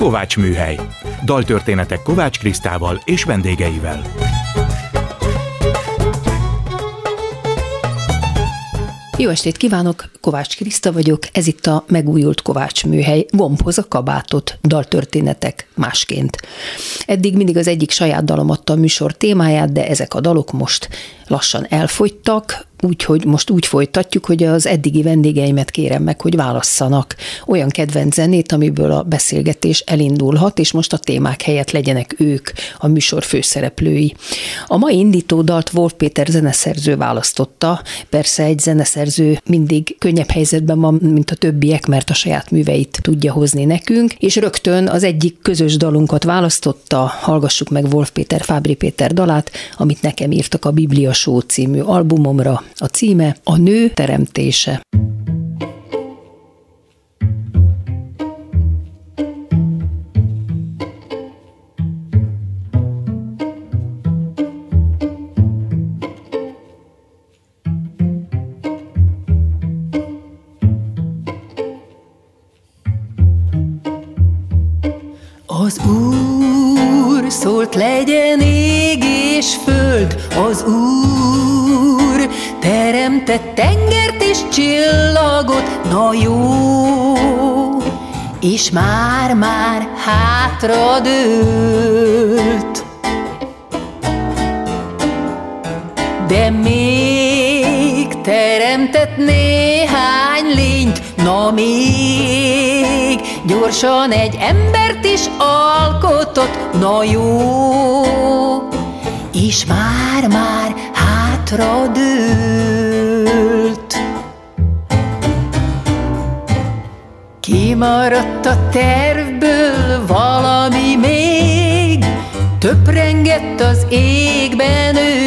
Kovács Műhely. Daltörténetek Kovács Krisztával és vendégeivel. Jó estét kívánok, Kovács Kriszta vagyok, ez itt a megújult Kovács műhely, gombhoz a kabátot, daltörténetek másként. Eddig mindig az egyik saját dalom adta a műsor témáját, de ezek a dalok most lassan elfogytak, úgyhogy most úgy folytatjuk, hogy az eddigi vendégeimet kérem meg, hogy válasszanak olyan kedvenc zenét, amiből a beszélgetés elindulhat, és most a témák helyett legyenek ők a műsor főszereplői. A mai indító dalt Wolf Péter zeneszerző választotta, persze egy zeneszerző mindig könnyebb helyzetben van, mint a többiek, mert a saját műveit tudja hozni nekünk, és rögtön az egyik közös dalunkat választotta, hallgassuk meg Wolf Péter, Fábri Péter dalát, amit nekem írtak a Biblia Show című albumomra, a címe A nő teremtése. Az Úr szólt legyen ég és föld, az Úr teremtett tengert és csillagot, na jó, és már-már hátra dőlt. De még teremtett néhány lényt, na még gyorsan egy embert is alkotott, na jó, és már-már hátra dőlt. Kimaradt a tervből valami még, töprengett az égben ő,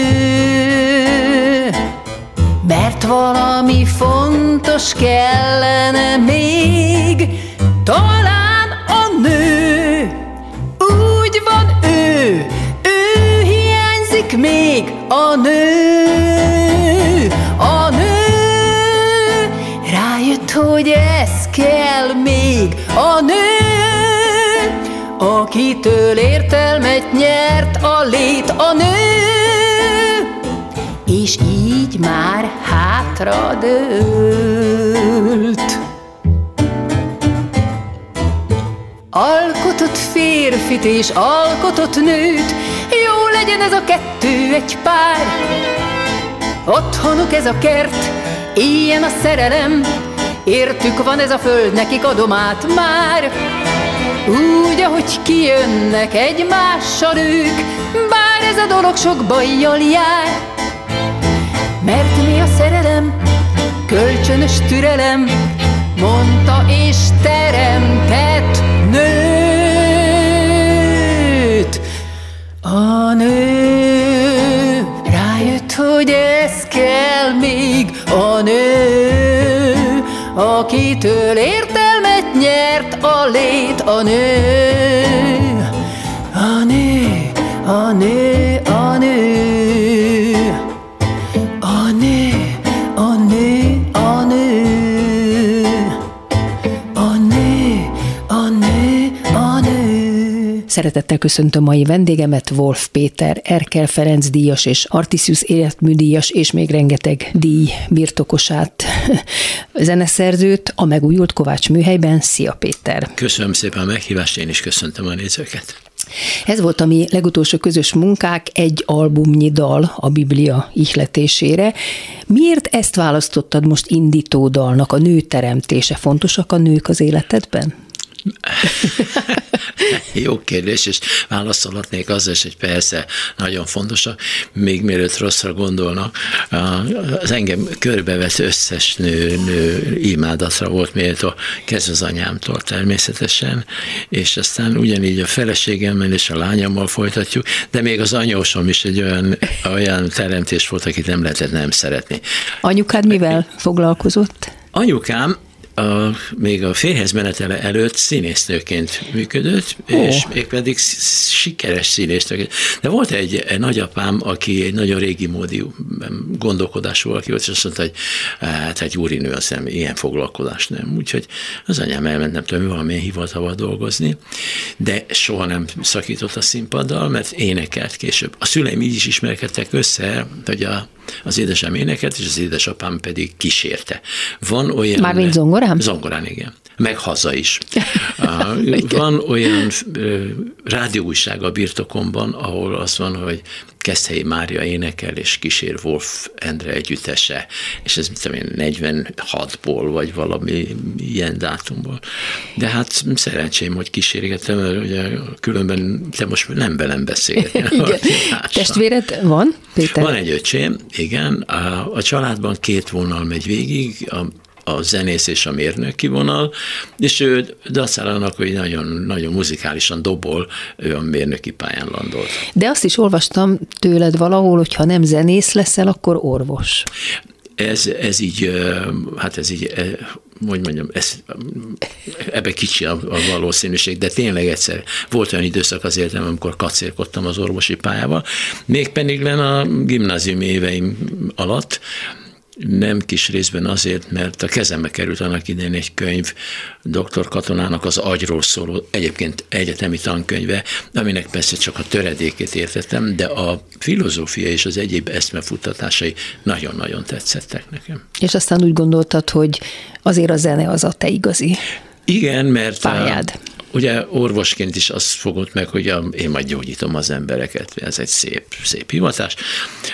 mert valami fontos kellene még, talán a nő, úgy van ő, ő hiányzik még a nő, a nő, rájött, hogy ez kell még a nő, akitől értelmet nyert a lét a nő, és így már hátra. Alkotott férfit és alkotott nőt, jó legyen ez a kettő egy pár. Otthonuk ez a kert, ilyen a szerelem, értük van ez a föld, nekik adom már. Úgy, ahogy kijönnek egymással ők, bár ez a dolog sok bajjal jár. Mert mi a szerelem, kölcsönös türelem, mondta és teremtett A nő rájött, hogy ez kell még a nő, akitől értelmet nyert a lét a nő. A nő, a nő, Szeretettel köszöntöm mai vendégemet, Wolf Péter, Erkel Ferenc díjas és Artisius életműdíjas, és még rengeteg díj birtokosát, zeneszerzőt a megújult Kovács műhelyben. Szia Péter! Köszönöm szépen a meghívást, én is köszöntöm a nézőket. Ez volt a mi legutolsó közös munkák, egy albumnyi dal a Biblia ihletésére. Miért ezt választottad most indító dalnak, a nő teremtése? Fontosak a nők az életedben? Jó kérdés, és válaszolhatnék azzal is, hogy persze nagyon fontosak, még mielőtt rosszra gondolnak, az engem körbevett összes nő, nő imádatra volt méltó, kezd az anyámtól természetesen, és aztán ugyanígy a feleségemmel és a lányommal folytatjuk, de még az anyósom is egy olyan, olyan teremtés volt, akit nem lehetett nem szeretni. Anyukád mivel foglalkozott? Anyukám a, még a férhez menetele előtt színésznőként működött, oh. és még pedig sikeres színésznőként. De volt egy, egy nagyapám, aki egy nagyon régi módi gondolkodású valaki volt, és azt mondta, hogy hát egy úrinő, azt hiszem, ilyen foglalkozás nem. Úgyhogy az anyám elment, nem tudom, valamilyen hivatalba dolgozni, de soha nem szakított a színpaddal, mert énekelt később. A szüleim így is ismerkedtek össze, hogy a az édesem éneket, és az édesapám pedig kísérte. Van olyan... Mármint zongorán? Zongorán, igen. Meg haza is. van olyan rádióújság a birtokomban, ahol az van, hogy Keszthelyi Mária énekel, és kísér Wolf Endre együttese, és ez mit tudom én, 46-ból, vagy valami ilyen dátumból. De hát szerencsém, hogy kísérgetem, mert ugye különben te most nem velem beszél. Testvéred van, Péter? Van egy öcsém, igen. A, a családban két vonal megy végig, a a zenész és a mérnöki vonal, és ő dacálának, hogy nagyon, nagyon muzikálisan dobol, ő a mérnöki pályán landolt. De azt is olvastam tőled valahol, hogy ha nem zenész leszel, akkor orvos. Ez, ez így, hát ez így, hogy mondjam, ez, ebbe kicsi a, a valószínűség, de tényleg egyszer volt olyan időszak az életem, amikor kacérkodtam az orvosi pályával, mégpedig len a gimnázium éveim alatt, nem kis részben azért, mert a kezembe került annak idején egy könyv, dr. Katonának az agyról szóló, egyébként egyetemi tankönyve, aminek persze csak a töredékét értettem, de a filozófia és az egyéb eszmefuttatásai nagyon-nagyon tetszettek nekem. És aztán úgy gondoltad, hogy azért a zene az a te igazi igen, mert pályád. Ugye orvosként is azt fogott meg, hogy én majd gyógyítom az embereket, ez egy szép, szép hivatás.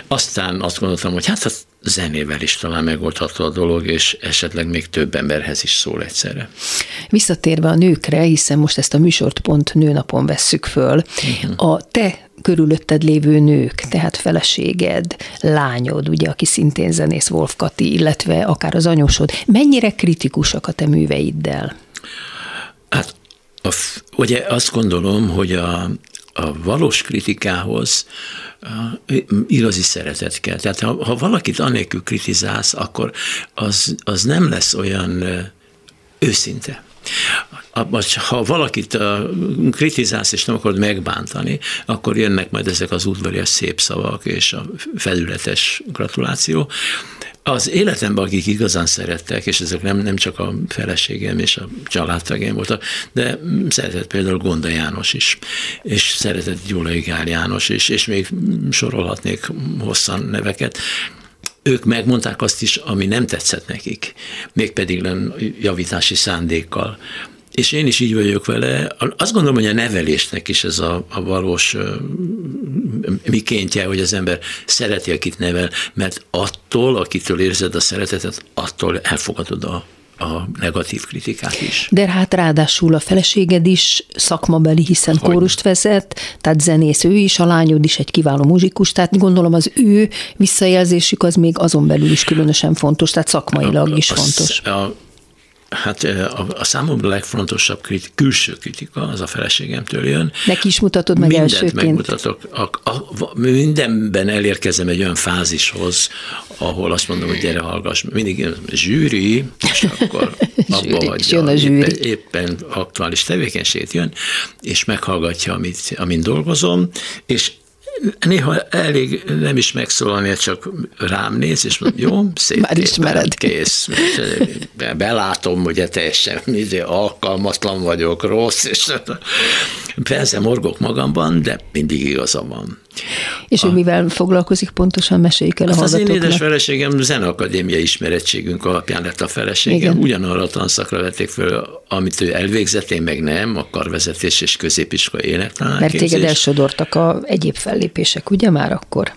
Aztán azt gondoltam, hogy hát a zenével is talán megoldható a dolog, és esetleg még több emberhez is szól egyszerre. Visszatérve a nőkre, hiszen most ezt a műsort pont nőnapon vesszük föl, uh-huh. a te körülötted lévő nők, tehát feleséged, lányod, ugye, aki szintén zenész Wolf Kati, illetve akár az anyósod, mennyire kritikusak a te műveiddel? Hát a, ugye azt gondolom, hogy a, a valós kritikához igazi szeretet kell. Tehát ha, ha valakit anélkül kritizálsz, akkor az, az nem lesz olyan őszinte. Ha valakit kritizálsz és nem akarod megbántani, akkor jönnek majd ezek az udvarias szép szavak és a felületes gratuláció. Az életemben, akik igazán szerettek, és ezek nem, nem csak a feleségem és a családtagjaim voltak, de szeretett például Gonda János is, és szeretett Gyulai Gál János is, és még sorolhatnék hosszan neveket ők megmondták azt is, ami nem tetszett nekik, mégpedig javítási szándékkal. És én is így vagyok vele. Azt gondolom, hogy a nevelésnek is ez a, a valós mikéntje, hogy az ember szereti, akit nevel, mert attól, akitől érzed a szeretetet, attól elfogadod a, a negatív kritikát is. De hát ráadásul a feleséged is szakmabeli, hiszen hogy? kórust vezet, tehát zenész ő is, a lányod is egy kiváló muzsikus, tehát gondolom az ő visszajelzésük az még azon belül is különösen fontos, tehát szakmailag is a, fontos. A, Hát a, a számomra legfontosabb kritik, külső kritika az a feleségemtől jön. Neki is mutatod meg Mindent elsőként. megmutatok. A, a, mindenben elérkezem egy olyan fázishoz, ahol azt mondom, hogy gyere, hallgass. Mindig zsűri, és akkor abba vagy jön a zsűri. Éppen, éppen aktuális tevékenység jön, és meghallgatja, amit, amin dolgozom, és néha elég nem is megszólalni, csak rám néz, és mondom, jó, szép. Már ismered. Kész. Belátom, hogy teljesen izé, alkalmatlan vagyok, rossz, és persze morgok magamban, de mindig igazam van. És ő mivel foglalkozik pontosan, meséljük el a Az én édes feleségem zeneakadémia ismerettségünk alapján lett a feleségem. Igen. Ugyanarra a tanszakra vették föl, amit ő elvégzett, én meg nem, a karvezetés és középiskolai énektanár Mert téged elsodortak a egyéb fellépések, ugye már akkor?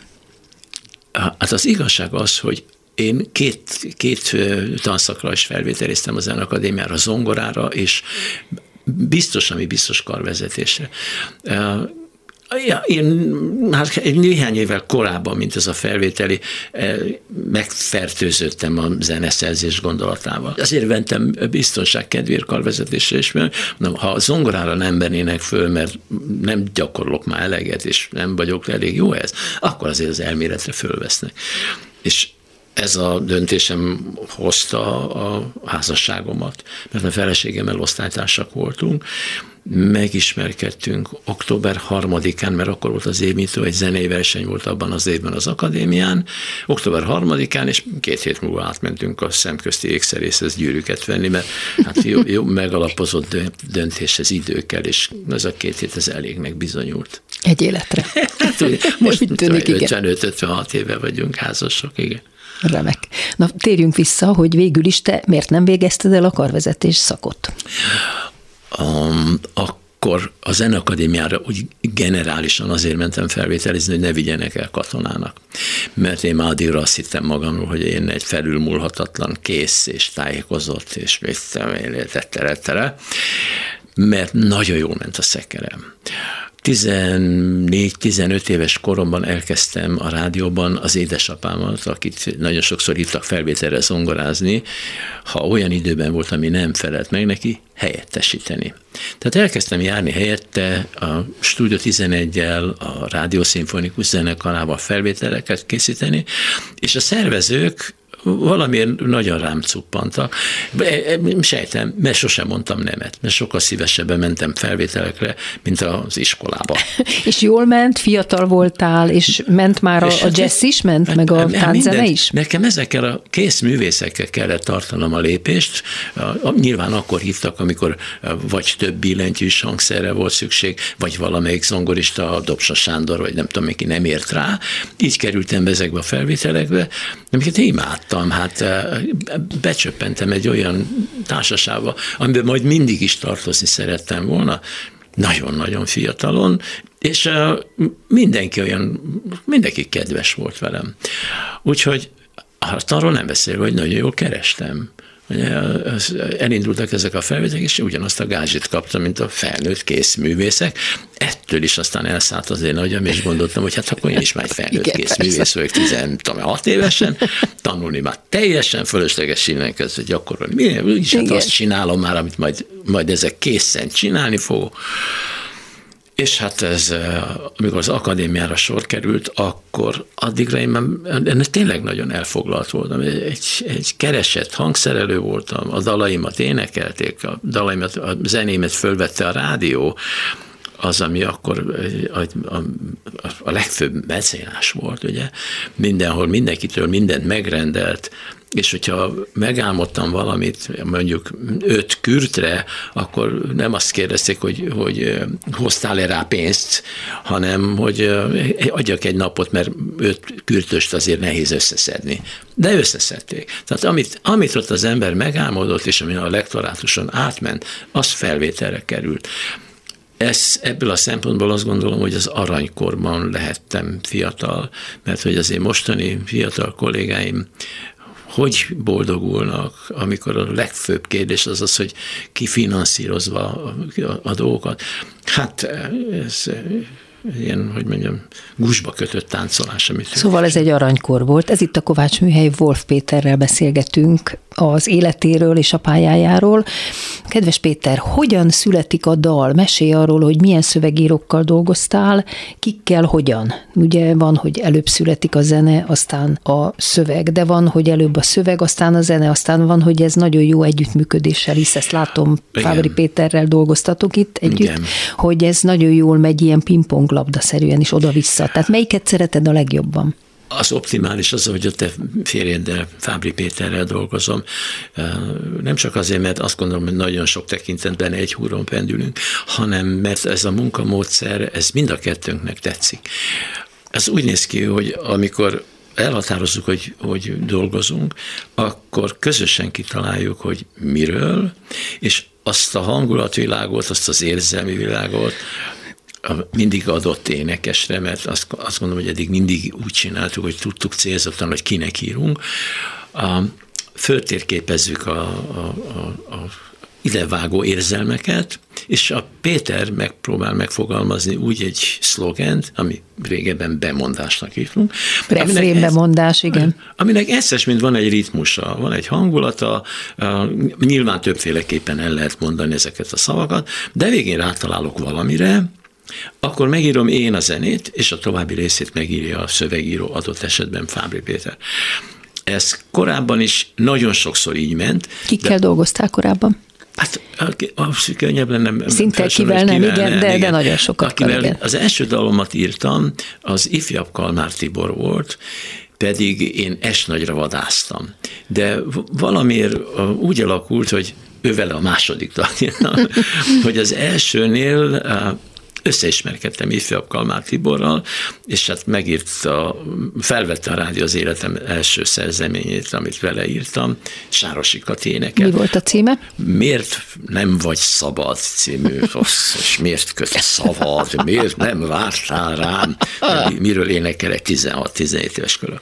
Hát az igazság az, hogy én két, két tanszakra is felvételiztem a Zenakadémiára, zongorára, és biztos, ami biztos karvezetésre. Ja, én már egy néhány évvel korábban, mint ez a felvételi, eh, megfertőzöttem a zeneszerzés gondolatával. Azért ventem biztonság kedvéért karvezetésre is, mert ha a zongorára nem vennének föl, mert nem gyakorlok már eleget, és nem vagyok elég jó ez, akkor azért az elméletre fölvesznek. És ez a döntésem hozta a házasságomat, mert a feleségemmel osztálytársak voltunk, megismerkedtünk október 3-án, mert akkor volt az évnyitó, egy zenei verseny volt abban az évben az akadémián, október 3-án, és két hét múlva átmentünk a szemközti ékszerészhez gyűrűket venni, mert hát jó, jó megalapozott döntéshez időkkel, és ez a két hét ez elégnek bizonyult. Egy életre. hát, ugye, most 55-56 éve vagyunk házasok, igen. Remek. Na, térjünk vissza, hogy végül is te miért nem végezted el a karvezetés szakot? Um, akkor a Zenakadémiára úgy generálisan azért mentem felvételizni, hogy ne vigyenek el katonának. Mert én már addigra azt hittem magamról, hogy én egy felülmúlhatatlan kész és tájékozott, és vittem én mert nagyon jól ment a szekerem. 14-15 éves koromban elkezdtem a rádióban az édesapámat, akit nagyon sokszor hívtak felvételre zongorázni, ha olyan időben volt, ami nem felelt meg neki, helyettesíteni. Tehát elkezdtem járni helyette a Studio 11-el, a Rádiószimfonikus zenekarával felvételeket készíteni, és a szervezők valamiért nagyon rám cuppantak. E, sejtem, mert sosem mondtam nemet, mert sokkal szívesebben mentem felvételekre, mint az iskolába. és jól ment, fiatal voltál, és ment már a, a hát jazz is, ment, meg a tánzene is? Nekem ezekkel a kész művészekkel kellett tartanom a lépést. Nyilván akkor hívtak, amikor vagy több billentyűs hangszerre volt szükség, vagy valamelyik zongorista, a Dobsa Sándor, vagy nem tudom, ki nem ért rá. Így kerültem be ezekbe a felvételekbe, amiket imádtam láttam, hát becsöppentem egy olyan társaságba, amiben majd mindig is tartozni szerettem volna, nagyon-nagyon fiatalon, és mindenki olyan, mindenki kedves volt velem. Úgyhogy hát arról nem beszélve, hogy nagyon jól kerestem elindultak ezek a felvételek, és ugyanazt a gázsit kaptam, mint a felnőtt kész művészek. Ettől is aztán elszállt az én agyam, és gondoltam, hogy hát akkor én is már egy felnőtt Igen, kész művész vagyok, 16 évesen, tanulni már teljesen fölösleges innen között gyakorolni. Mi, is hát azt csinálom már, amit majd, majd ezek készen csinálni fogok. És hát ez, amikor az akadémiára sor került, akkor addigra én már ennek tényleg nagyon elfoglalt voltam. Egy, egy keresett hangszerelő voltam, a dalaimat énekelték, a dalaimat, a zenémet fölvette a rádió, az, ami akkor a, a, a legfőbb mecénás volt, ugye. Mindenhol mindenkitől mindent megrendelt, és hogyha megálmodtam valamit, mondjuk öt kürtre, akkor nem azt kérdezték, hogy, hogy hoztál-e rá pénzt, hanem hogy adjak egy napot, mert öt kürtöst azért nehéz összeszedni. De összeszedték. Tehát amit, amit ott az ember megálmodott, és ami a lektorátuson átment, az felvételre került. Ez, ebből a szempontból azt gondolom, hogy az aranykorban lehettem fiatal, mert hogy az én mostani fiatal kollégáim hogy boldogulnak, amikor a legfőbb kérdés az az, hogy ki finanszírozva a, a, a dolgokat. Hát ez ilyen, hogy mondjam, gusba kötött táncolás. Amit szóval ez egy aranykor volt. Ez itt a Kovács Műhely Wolf Péterrel beszélgetünk az életéről és a pályájáról. Kedves Péter, hogyan születik a dal? Mesélj arról, hogy milyen szövegírókkal dolgoztál, kikkel, hogyan. Ugye van, hogy előbb születik a zene, aztán a szöveg, de van, hogy előbb a szöveg, aztán a zene, aztán van, hogy ez nagyon jó együttműködéssel, hisz ezt látom, Igen. Fábri Péterrel dolgoztatok itt együtt, Igen. hogy ez nagyon jól megy ilyen pingpong labdaszerűen is oda-vissza. Tehát melyiket szereted a legjobban? az optimális az, hogy a te férjeddel, Fábri Péterrel dolgozom. Nem csak azért, mert azt gondolom, hogy nagyon sok tekintetben egy húron pendülünk, hanem mert ez a munkamódszer, ez mind a kettőnknek tetszik. Ez úgy néz ki, hogy amikor elhatározzuk, hogy, hogy dolgozunk, akkor közösen kitaláljuk, hogy miről, és azt a hangulatvilágot, azt az érzelmi világot, mindig adott énekesre, mert azt, azt gondolom, hogy eddig mindig úgy csináltuk, hogy tudtuk célzottan, hogy kinek írunk. A, föltérképezzük a, a, a, a idevágó érzelmeket, és a Péter megpróbál megfogalmazni úgy egy szlogent, ami régebben bemondásnak hívunk. Refrén bemondás, igen. Aminek eszes, mint van egy ritmusa, van egy hangulata, nyilván többféleképpen el lehet mondani ezeket a szavakat, de végén rátalálok valamire, akkor megírom én a zenét, és a további részét megírja a szövegíró, adott esetben Fábri Péter. ez korábban is nagyon sokszor így ment. Kikkel de... dolgoztál korábban? Hát az könnyebb lenne. Szinte kivel nem, kivel, igen, nem, de, igen. de nagyon sokat. Akivel igen. az első dalomat írtam, az ifjabb Kalmár Tibor volt, pedig én esnagyra vadáztam. De valamiért úgy alakult, hogy ővel a második dal, hogy az elsőnél összeismerkedtem ifjabb Kalmár Tiborral, és hát megírta, felvette a rádió az életem első szerzeményét, amit vele írtam, Sárosi Katéneket. Mi volt a címe? Miért nem vagy szabad című rossz, és miért köt szabad, miért nem vártál rám, miről énekel egy 16-17 éves kör.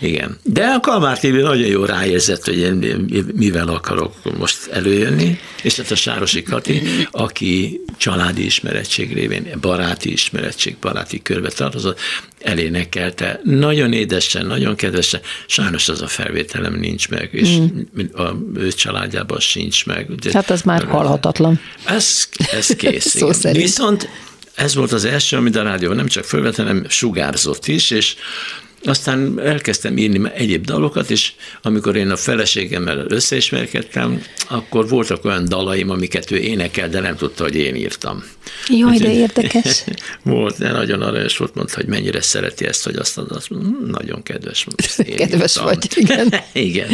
Igen. De a Kalmár TV nagyon jó ráérzett, hogy én mivel akarok most előjönni, és hát a Sárosi Kati, aki családi ismerettség révén révén baráti ismeretség, baráti körbe tartozott, elénekelte. Nagyon édesen, nagyon kedvesen. Sajnos az a felvételem nincs meg, és mm. a ő családjában sincs meg. Ugye, hát az már halhatatlan. Ez, ez kész. Szó Viszont ez volt az első, amit a rádió nem csak fölvett, hanem sugárzott is, és aztán elkezdtem írni egyéb dalokat, és amikor én a feleségemmel összeismerkedtem, akkor voltak olyan dalaim, amiket ő énekel, de nem tudta, hogy én írtam. Jaj, de érdekes. volt, de nagyon aranyos volt, mondta, hogy mennyire szereti ezt, hogy azt azt mondta nagyon kedves. Én kedves írtam. vagy, igen. igen.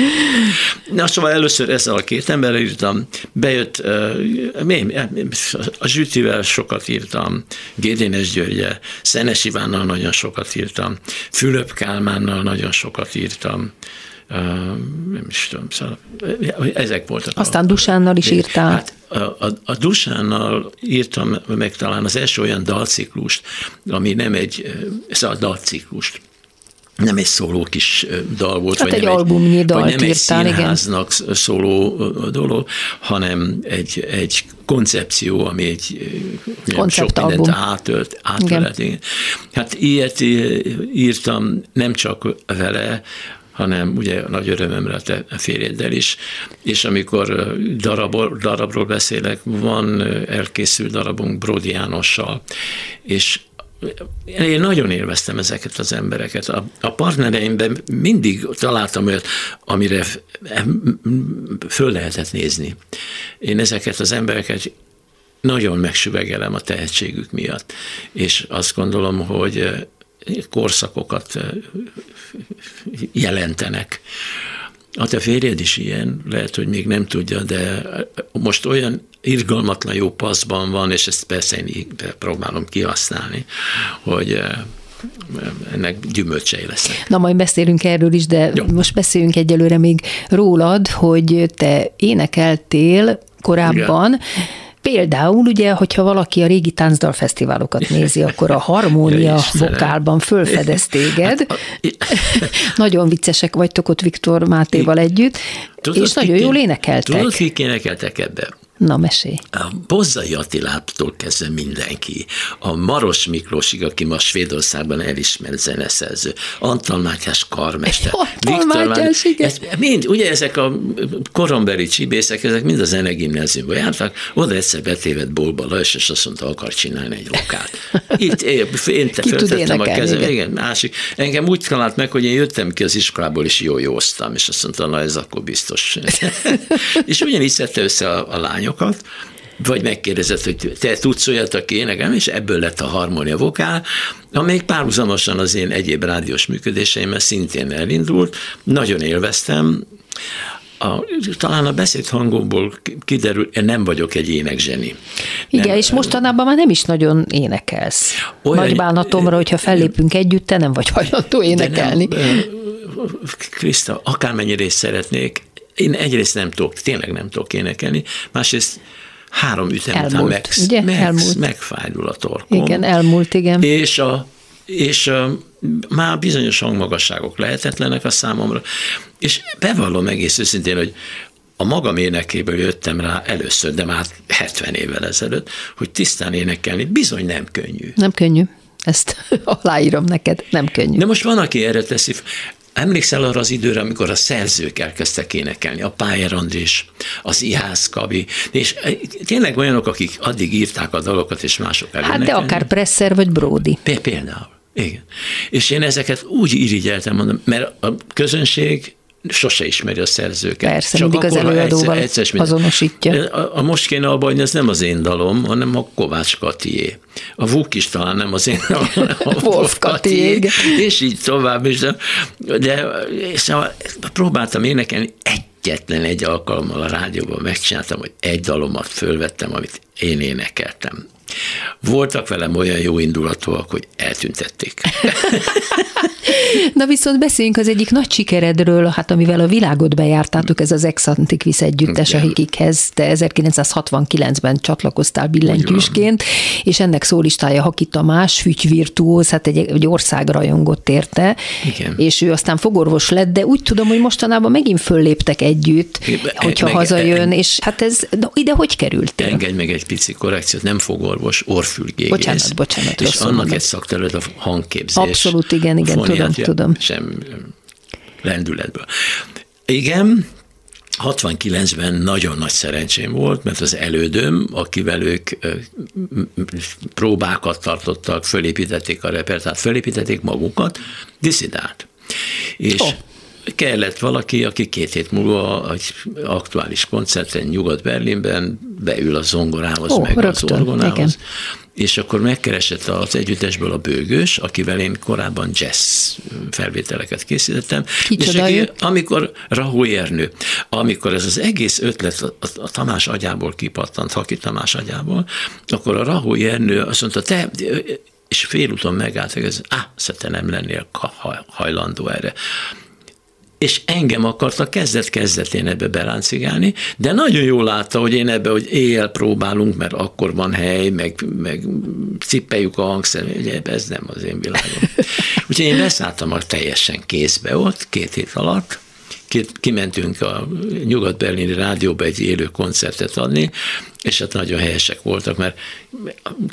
Na, szóval először ezzel a két emberrel írtam, bejött, a Zsütivel sokat írtam, Gédénes Györgye, Szenes Ivánnal nagyon sokat írtam, Fülöp Kálmánnal nagyon sokat írtam, nem is tudom, szóval ezek voltak. Aztán a, Dusánnal is írtál. Hát a, a, a Dusánnal írtam meg talán az első olyan dalciklust, ami nem egy, szóval dalciklust, nem egy szóló kis dal volt, hát vagy, egy nem albumnyi egy, vagy nem egy színháznak igen. szóló dolog, hanem egy, egy koncepció, ami egy nem, sok mindent átölt, átölt. Igen. Hát ilyet írtam nem csak vele, hanem ugye nagy örömömre a férjeddel is, és amikor darab, darabról beszélek, van elkészült darabunk Brody Jánossal, és én nagyon élveztem ezeket az embereket. A, a partnereimben mindig találtam olyat, amire föl lehetett nézni. Én ezeket az embereket nagyon megsüvegelem a tehetségük miatt, és azt gondolom, hogy korszakokat jelentenek. A te férjed is ilyen, lehet, hogy még nem tudja, de most olyan irgalmatlan jó paszban van, és ezt persze én próbálom kihasználni, hogy ennek gyümölcsei lesznek. Na, majd beszélünk erről is, de Jó. most beszéljünk egyelőre még rólad, hogy te énekeltél korábban, Igen Például ugye, hogyha valaki a régi táncdalfesztiválokat nézi, akkor a harmónia vokálban fölfedez téged. Hát, nagyon viccesek vagytok ott Viktor Mátéval együtt, tudod, és nagyon jól énekeltek. Tudod, kik énekeltek ebbe? Na, mesélj. A Bozzai Attilától kezdve mindenki. A Maros Miklósig, aki ma Svédországban elismert zeneszerző. Antal Mátyás karmester. Antal Mátyás, igen. Ez, mind, ugye ezek a korombeli csibészek, ezek mind a zenegimnáziumban jártak. Oda egyszer betévett Bolba Lajos, és azt mondta, akar csinálni egy lokát. Itt én, én te föltettem a kezem. Igen. igen, másik. Engem úgy talált meg, hogy én jöttem ki az iskolából, és jó józtam, és azt mondta, na ez akkor biztos. és ugyanígy szedte össze a, a lány lányokat, vagy megkérdezett, hogy te tudsz olyat, aki énekel, és ebből lett a harmónia vokál, amelyik párhuzamosan az én egyéb rádiós működéseimmel szintén elindult. Nagyon élveztem, a, talán a beszéd hangomból kiderül, én nem vagyok egy énekzseni. Igen, nem, és mostanában már nem is nagyon énekelsz. Olyan, Nagy bánatomra, hogyha fellépünk együtt, te nem vagy hajlandó énekelni. Nem, Krista, akármennyire is szeretnék, én egyrészt nem tudok, tényleg nem tudok énekelni, másrészt három ütem elmúlt, után meg, ugye? Meg, elmúlt. megfájdul a torkom. Igen, elmúlt, igen. És, a, és a, már bizonyos hangmagasságok lehetetlenek a számomra, és bevallom egész őszintén, hogy a magam énekéből jöttem rá először, de már 70 évvel ezelőtt, hogy tisztán énekelni bizony nem könnyű. Nem könnyű. Ezt aláírom neked, nem könnyű. De most van, aki erre teszi. Emlékszel arra az időre, amikor a szerzők elkezdtek énekelni, a Pályár Andrés, az Ihász Kabi, és e, tényleg olyanok, akik addig írták a dalokat, és mások elénekelni. Hát de akár Presser vagy Brody. Például. Igen. És én ezeket úgy irigyeltem, mondom, mert a közönség sose ismeri a szerzőket. Persze, Csak mindig az előadóval egyszer, egyszer, azonosítja. A, a most kéne abba, hogy ez nem az én dalom, hanem a Kovács Katié. A Vuk is talán nem az én dalom, hanem a Wolf Katié. És így tovább is. De, de szóval próbáltam énekelni egyetlen egy alkalommal a rádióban megcsináltam, hogy egy dalomat fölvettem, amit én énekeltem. Voltak velem olyan jó indulatúak, hogy eltüntették. Na viszont beszéljünk az egyik nagy sikeredről, hát amivel a világot bejártátok, ez az Ex Antiquis együttes, Igen. akikhez te 1969-ben csatlakoztál billentyűsként, és ennek szólistája Haki Tamás, fütyvirtuóz, hát egy, egy ország rajongott érte, Igen. és ő aztán fogorvos lett, de úgy tudom, hogy mostanában megint fölléptek együtt, Igen, hogyha meg, hazajön, e, és hát ez, na, ide hogy kerültél? Engedj meg egy pici korrekciót, nem fogorvos, orfülgész. Bocsánat, bocsánat. És annak mondom. egy szakterület a hangképzés. Abszolút, igen, igen, tudom, tudom. Sem lendületből. Igen, 69-ben nagyon nagy szerencsém volt, mert az elődöm, akivel ők próbákat tartottak, fölépítették a repertát, fölépítették magukat, diszidált. És oh. Kellett valaki, aki két hét múlva egy aktuális koncerten Nyugat-Berlinben beül a zongorához, oh, meg rögtön, az orgonához. Igen és akkor megkeresett az együttesből a bőgős, akivel én korábban jazz felvételeket készítettem. Kicsoda és aki, amikor Rahul Ernő, amikor ez az egész ötlet a, a, a Tamás agyából kipattant, Haki Tamás agyából, akkor a Rahul Ernő azt mondta, te és félúton megállt, hogy ez, á, te nem lennél hajlandó erre és engem akarta kezdet-kezdetén ebbe beláncigálni, de nagyon jól látta, hogy én ebbe, hogy éjjel próbálunk, mert akkor van hely, meg, meg cippeljük a hangszer, ugye ez nem az én világom. Úgyhogy én beszálltam a teljesen kézbe ott, két hét alatt, kimentünk a Nyugat-Berlini rádióba egy élő koncertet adni, és hát nagyon helyesek voltak, mert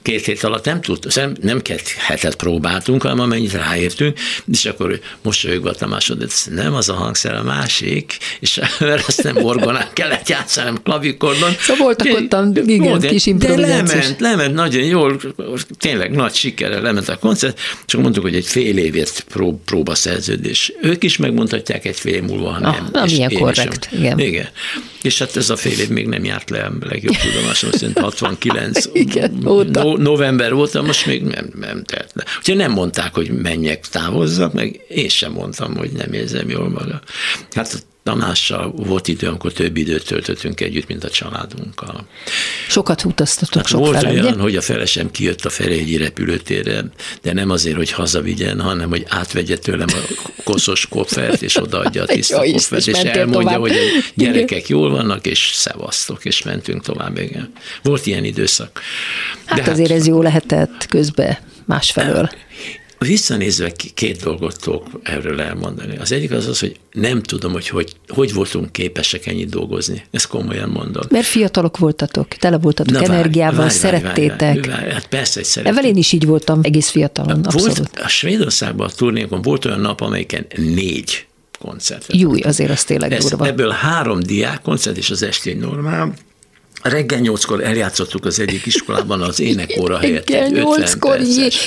két hét alatt nem tudtuk, nem két hetet próbáltunk, hanem amennyit ráértünk, és akkor mosolyogva a másod, nem az a hangszer, a másik, és mert azt nem orgonán kellett játszani, hanem klavikordon. Szóval voltak ott igen, volt, kis improvizációs. De lement, lement, nagyon jól, tényleg nagy sikerrel lement a koncert, csak mondtuk, hogy egy fél évért prób, próbaszerződés. Ők is megmondhatják egy fél múlva, ha ah, nem. Ah, milyen korrekt, igen. igen. És hát ez a fél év még nem járt le a legjobb tudomásom szerint 69 Igen, óta. No, november óta, most még nem, nem telt le. Úgyhogy nem mondták, hogy menjek, távozzak, meg én sem mondtam, hogy nem érzem jól magam. Hát Tamással volt idő, amikor több időt töltöttünk együtt, mint a családunkkal. Sokat utaztatok hát sok Volt fele, olyan, hogy a felesem kijött a Ferehegyi repülőtérre, de nem azért, hogy hazavigyen, hanem hogy átvegye tőlem a koszos koffert, és odaadja a tiszta koffert, és elmondja, tovább. hogy a gyerekek jól vannak, és szevasztok, és mentünk tovább. Igen. Volt ilyen időszak. Hát de azért hát, ez jó lehetett közben másfelől. Visszanézve két dolgot tudok erről elmondani. Az egyik az az, hogy nem tudom, hogy hogy, hogy voltunk képesek ennyit dolgozni. Ezt komolyan mondom. Mert fiatalok voltatok, tele voltatok Na, energiával, várj, szerettétek. Várj, várj, várj, hát persze, hogy szerettem. Evel én is így voltam egész fiatalon, abszolút. Volt, a Svédországban a turnékon volt olyan nap, amelyiken négy koncertet. Júj, azért az tényleg Ez, durva. Ebből három diák koncert, és az esti normál, Reggel nyolckor eljátszottuk az egyik iskolában az énekóra helyett. Reggel nyolckor,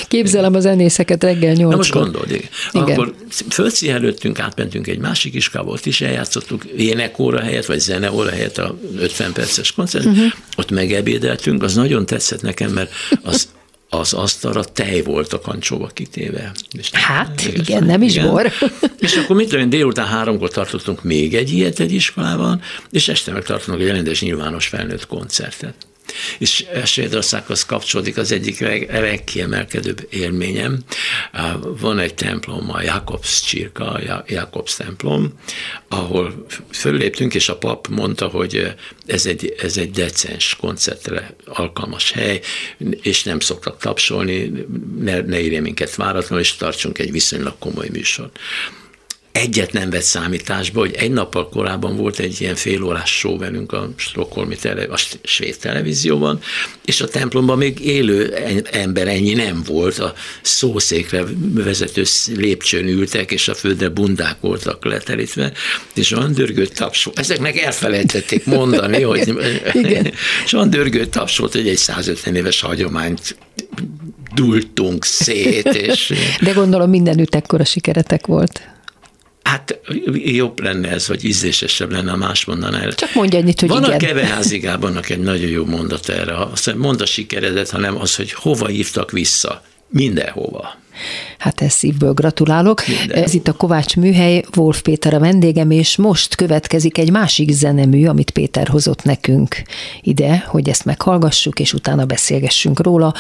képzelem a zenészeket reggel nyolckor. Na most gondold, igen. igen. Akkor fölcihelődtünk, átmentünk egy másik iskolába, ott is eljátszottuk énekóra helyett, vagy zeneóra helyett a 50 perces koncert. Uh-huh. Ott megebédeltünk, az nagyon tetszett nekem, mert az az asztalra tej volt a kancsóba kitéve. És hát igen, igen, nem is igen. bor. és akkor mit tudom, délután háromkor tartottunk még egy ilyet egy iskolában, és este meg tartottunk egy rendes nyilvános felnőtt koncertet és Svédországhoz kapcsolódik az egyik legkiemelkedőbb élményem. Van egy templom, a Jakobs csirka, Jakobs templom, ahol fölléptünk, és a pap mondta, hogy ez egy, ez egy decens koncertre alkalmas hely, és nem szoktak tapsolni, ne, ne írja minket váratlanul, és tartsunk egy viszonylag komoly műsort egyet nem vett számításba, hogy egy nappal korábban volt egy ilyen félórás show velünk a Stockholmi tele, a svéd televízióban, és a templomban még élő ember ennyi nem volt, a szószékre vezető lépcsőn ültek, és a földre bundák voltak leterítve, és olyan dörgött tapsol. Ezeknek elfelejtették mondani, hogy Igen. és olyan dörgött tapsolt, hogy egy 150 éves hagyományt dultunk szét. És... De gondolom mindenütt ekkora sikeretek volt. Hát jobb lenne ez, vagy ízlésesebb lenne, a más mondaná el. Csak mondja annyit, hogy Van igen. a Keveházigábannak egy nagyon jó mondat erre. Azt mond a sikeredet, hanem az, hogy hova hívtak vissza. Mindenhova. Hát ezt szívből gratulálok. Minden. Ez itt a Kovács műhely, Wolf Péter a vendégem, és most következik egy másik zenemű, amit Péter hozott nekünk ide, hogy ezt meghallgassuk, és utána beszélgessünk róla.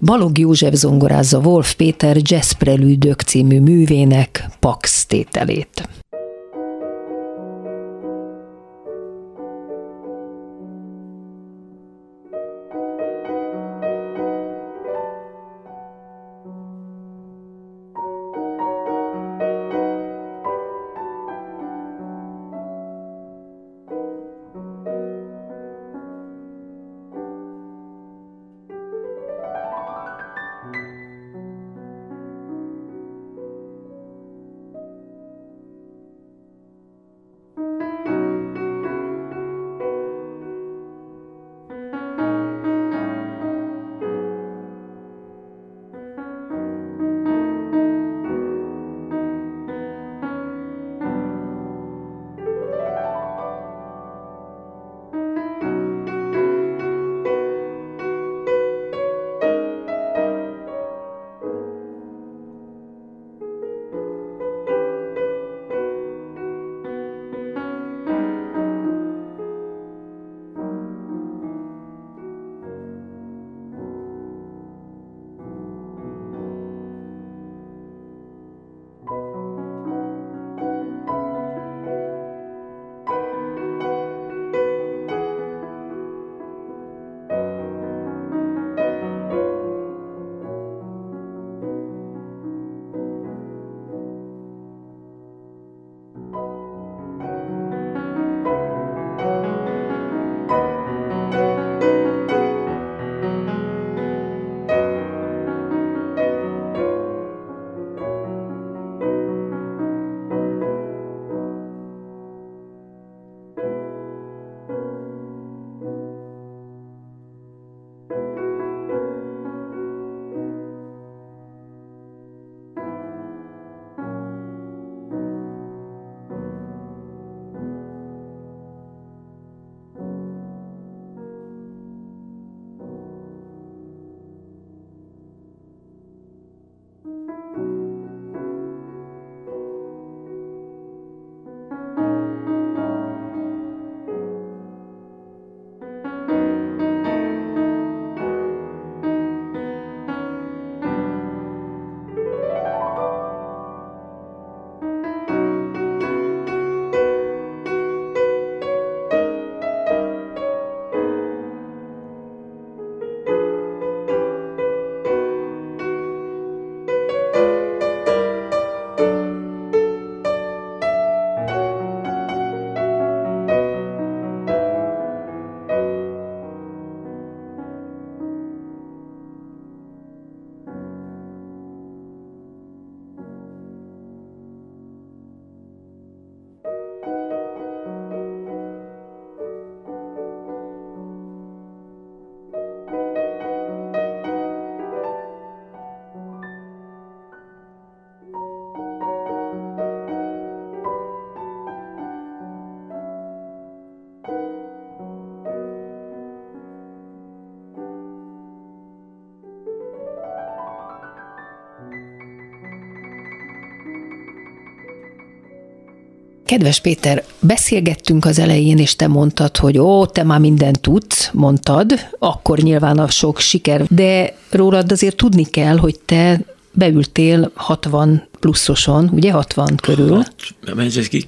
Balog József zongorázza Wolf Péter Jazz Prelüdök című művének Pax tételét. Kedves Péter, beszélgettünk az elején, és te mondtad, hogy ó, te már mindent tudsz, mondtad, akkor nyilván a sok siker, de rólad azért tudni kell, hogy te beültél 60 pluszoson, ugye 60 körül. Hat,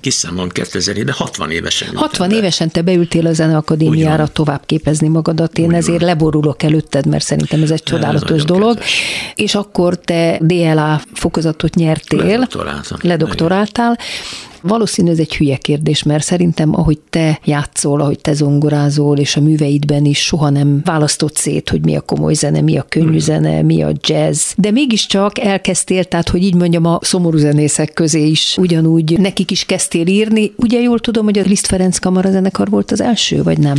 kiszámolom 2000 de 60 évesen. 60 be. évesen te beültél a Zeneakadémiára tovább képezni magadat, én Úgy ezért leborulok előtted, mert szerintem ez egy csodálatos ez dolog. Kedves. És akkor te DLA fokozatot nyertél, ledoktoráltál. ledoktoráltál. Valószínű ez egy hülye kérdés, mert szerintem ahogy te játszol, ahogy te zongorázol, és a műveidben is soha nem választott szét, hogy mi a komoly zene, mi a könnyű zene, mi a jazz. De mégiscsak elkezdtél, tehát hogy így mondjam, a szomorú zenészek közé is ugyanúgy nekik is kezdtél írni. Ugye jól tudom, hogy a Liszt Ferenc Kamara zenekar volt az első, vagy nem?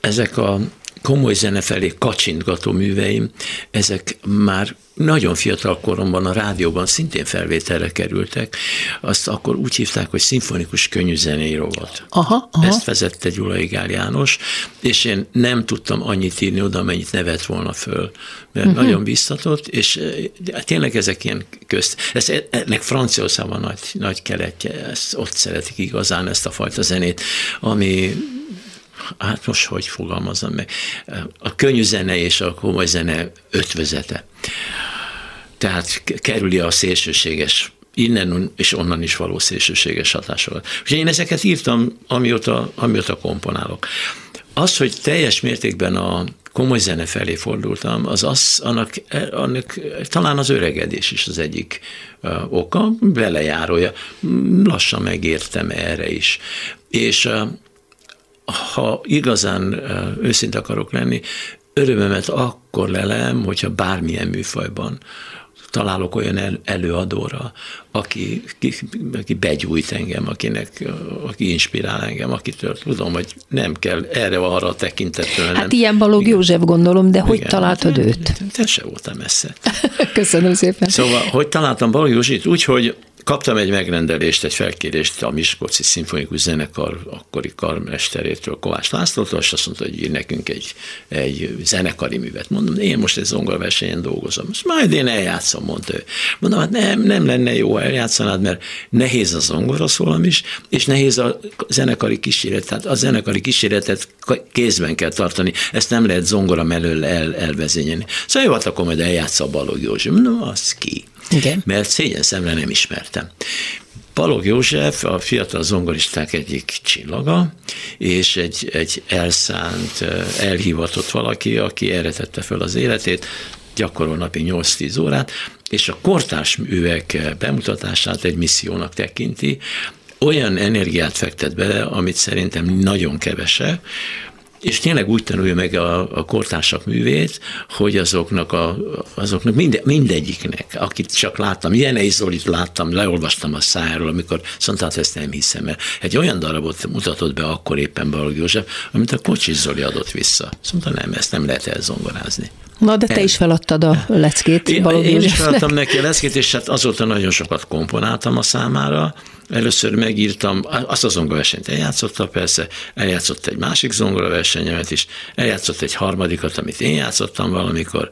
Ezek a komoly zene felé kacsintgató műveim, ezek már nagyon fiatal koromban a rádióban szintén felvételre kerültek, azt akkor úgy hívták, hogy szimfonikus könnyűzenei rovat. Aha, aha. Ezt vezette Gyulai Gál János, és én nem tudtam annyit írni oda, amennyit nevet volna föl, mert uh-huh. nagyon biztatott, és eh, tényleg ezek ilyen közt. Ez, ennek Franciaországban nagy, nagy keletje, ezt, ott szeretik igazán ezt a fajta zenét, ami hát most hogy fogalmazom meg, a könnyű zene és a komoly zene ötvözete. Tehát kerüli a szélsőséges innen és onnan is való szélsőséges hatásokat. Úgyhogy én ezeket írtam, amióta, amióta komponálok. Az, hogy teljes mértékben a komoly zene felé fordultam, az, az annak, annak talán az öregedés is az egyik oka, belejárója. Lassan megértem erre is. És ha igazán őszinte akarok lenni, örömömet akkor lelem, hogyha bármilyen műfajban találok olyan el, előadóra, aki, ki, aki begyújt engem, akinek, aki inspirál engem, akitől tudom, hogy nem kell erre arra tekintetről. Hát ilyen Balog Igen. József gondolom, de hogy Igen, találtad őt? Te se voltam messze. Köszönöm szépen. Szóval, hogy találtam Balog Józsit? Úgy, hogy Kaptam egy megrendelést, egy felkérést a Miskolci Szimfonikus Zenekar akkori karmesterétől, Kovács Lászlótól, és azt mondta, hogy ír nekünk egy, egy zenekari művet. Mondom, én most egy zongoraversenyen dolgozom. Most majd én eljátszom, mondta ő. Mondom, hát nem, nem lenne jó eljátszanád, mert nehéz a zongora szólam is, és nehéz a zenekari kísérlet. Tehát a zenekari kísérletet kézben kell tartani, ezt nem lehet zongora mellől el, elvezényelni. Szóval jó, hát akkor majd eljátsza a Balog Józsi. Mondom, az ki? Igen. mert szégyen szemre nem ismertem. Balog József a fiatal zongoristák egyik csillaga, és egy, egy elszánt, elhivatott valaki, aki erre tette fel az életét, gyakorol napi 8-10 órát, és a kortárs művek bemutatását egy missziónak tekinti, olyan energiát fektet bele, amit szerintem nagyon kevese, és tényleg úgy tanulja meg a, a kortársak művét, hogy azoknak, a, azoknak minde, mindegyiknek, akit csak láttam, Jenei Zolit láttam, leolvastam a szájáról, amikor szóval ezt nem hiszem el. Egy olyan darabot mutatott be akkor éppen Balog József, amit a Kocsis Zoli adott vissza. Szóval nem, ezt nem lehet elzongorázni. Na, de te is feladtad a leckét Balog Én, én is feladtam neki a leckét, és hát azóta nagyon sokat komponáltam a számára, Először megírtam, azt a zongoraversenyt eljátszotta persze, eljátszott egy másik zongoraversenyemet is, eljátszott egy harmadikat, amit én játszottam valamikor,